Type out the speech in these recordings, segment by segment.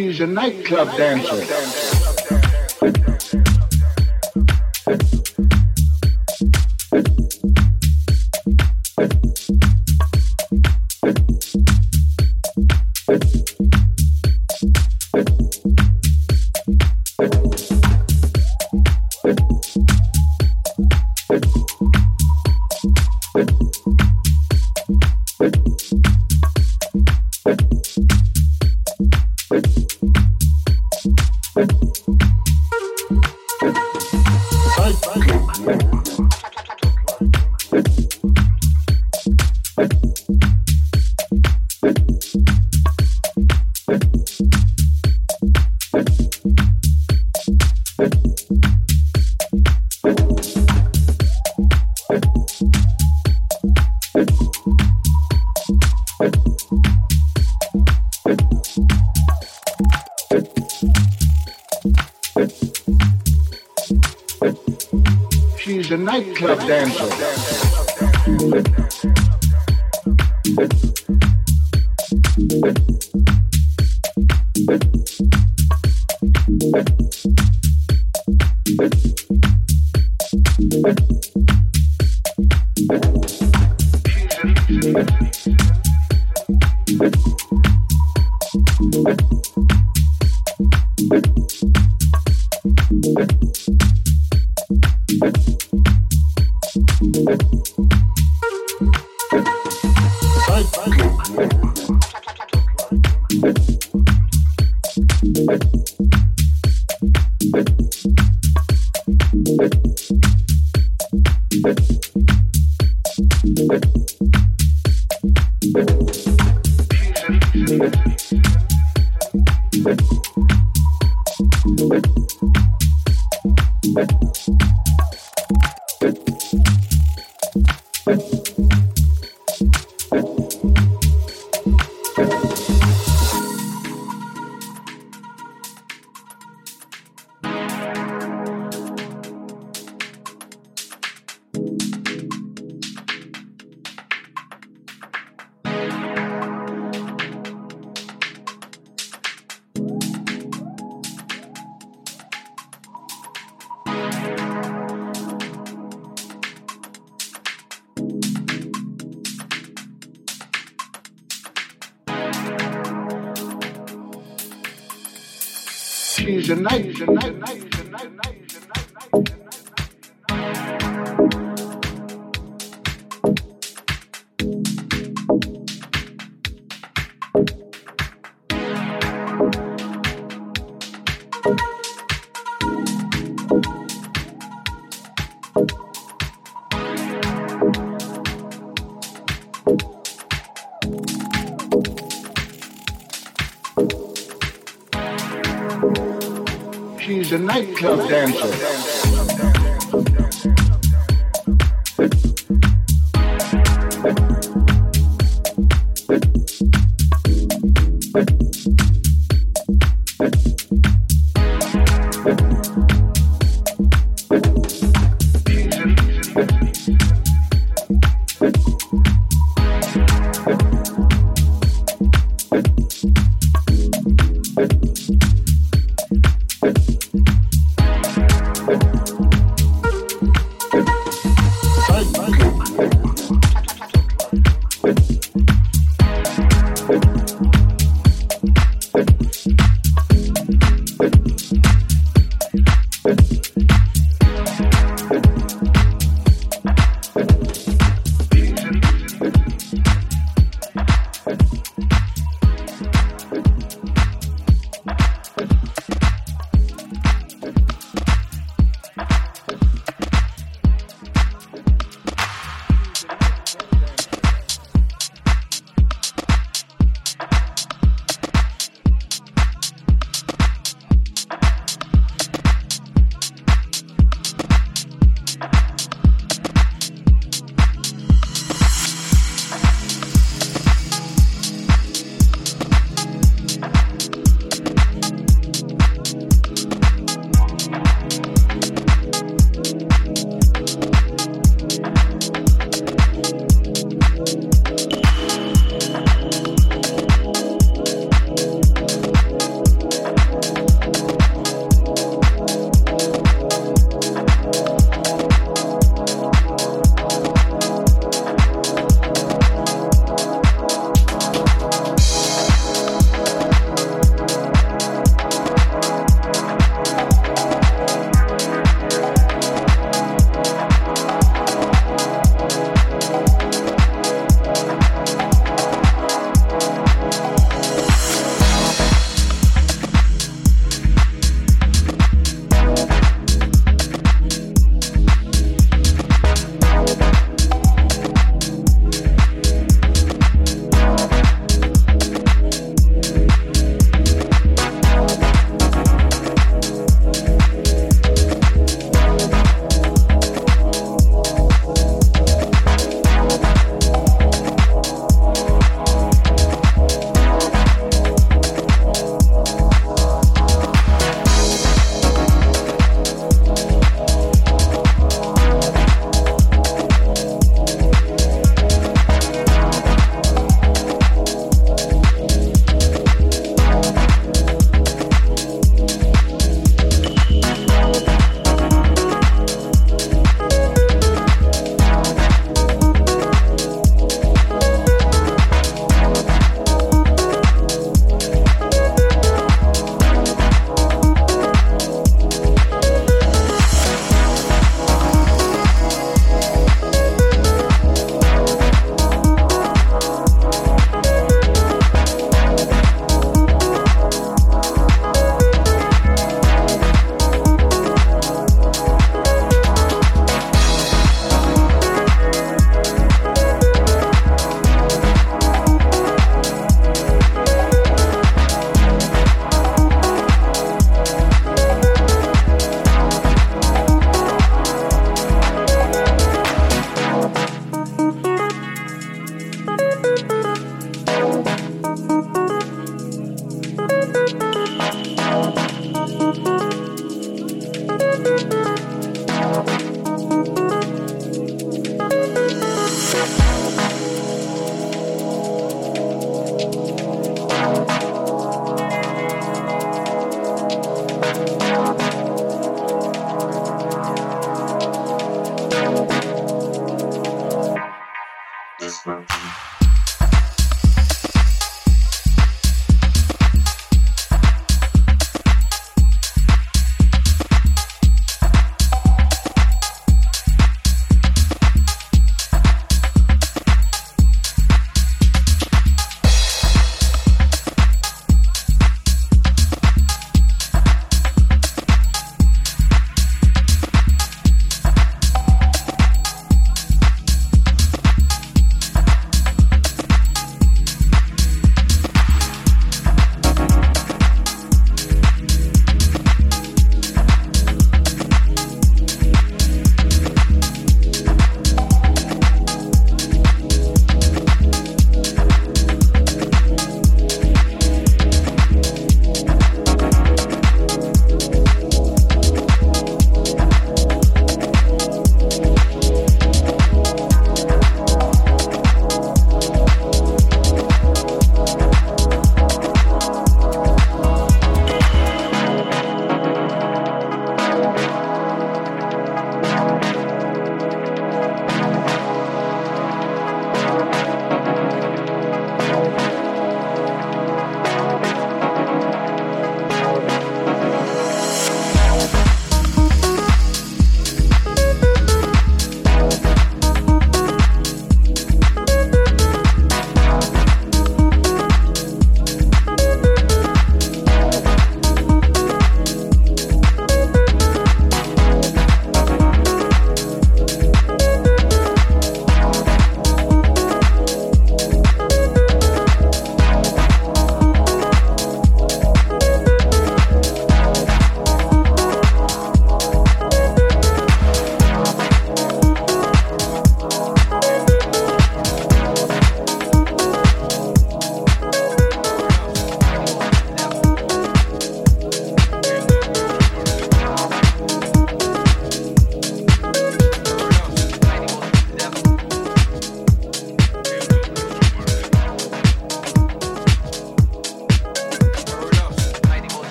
She's a nightclub dancer. She's a nightclub dancer.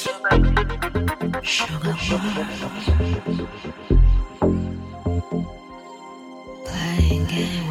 Sugar. Playing games.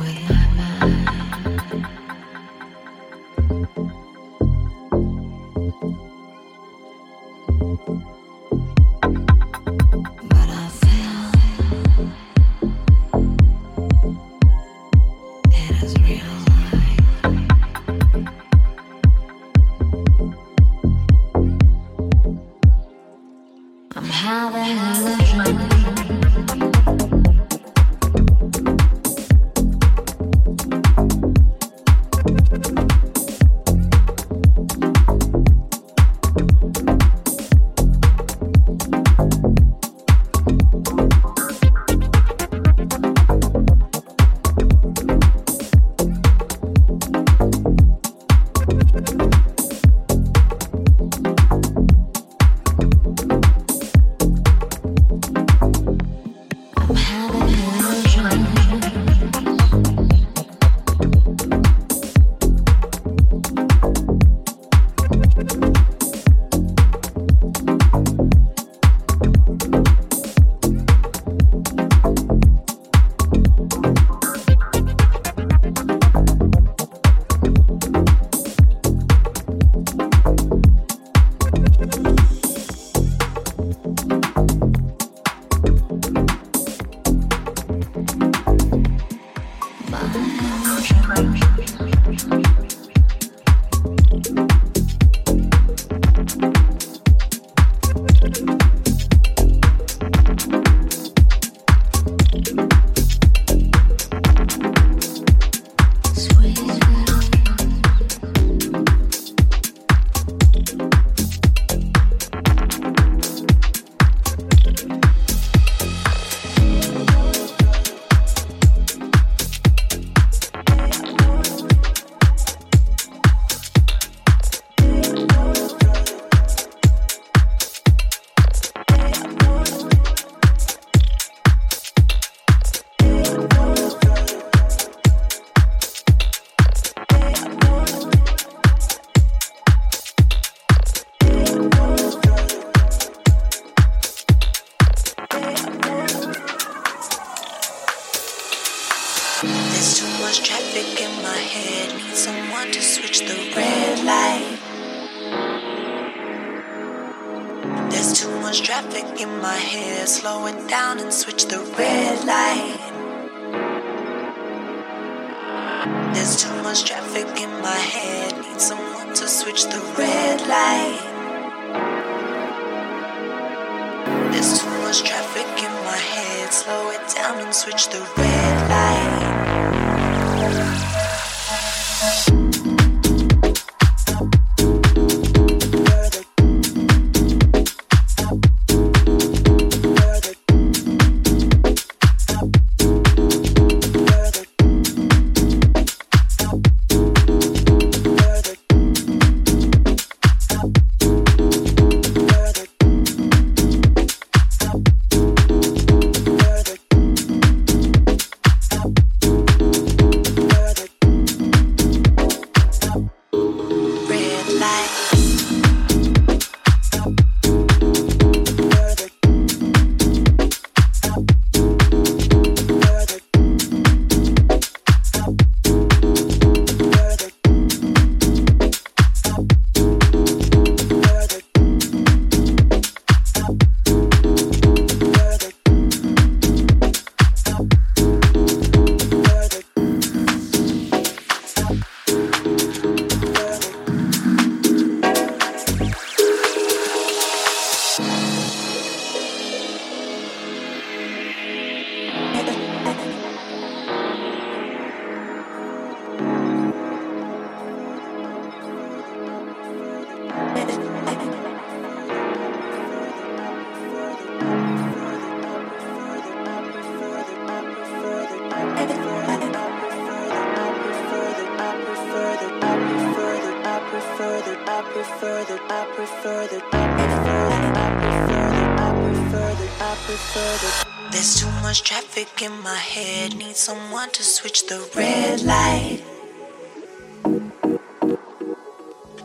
Someone to switch the red light.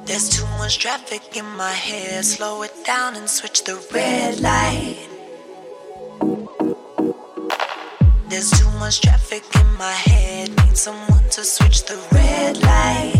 There's too much traffic in my head. Slow it down and switch the red light. There's too much traffic in my head. Need someone to switch the red light.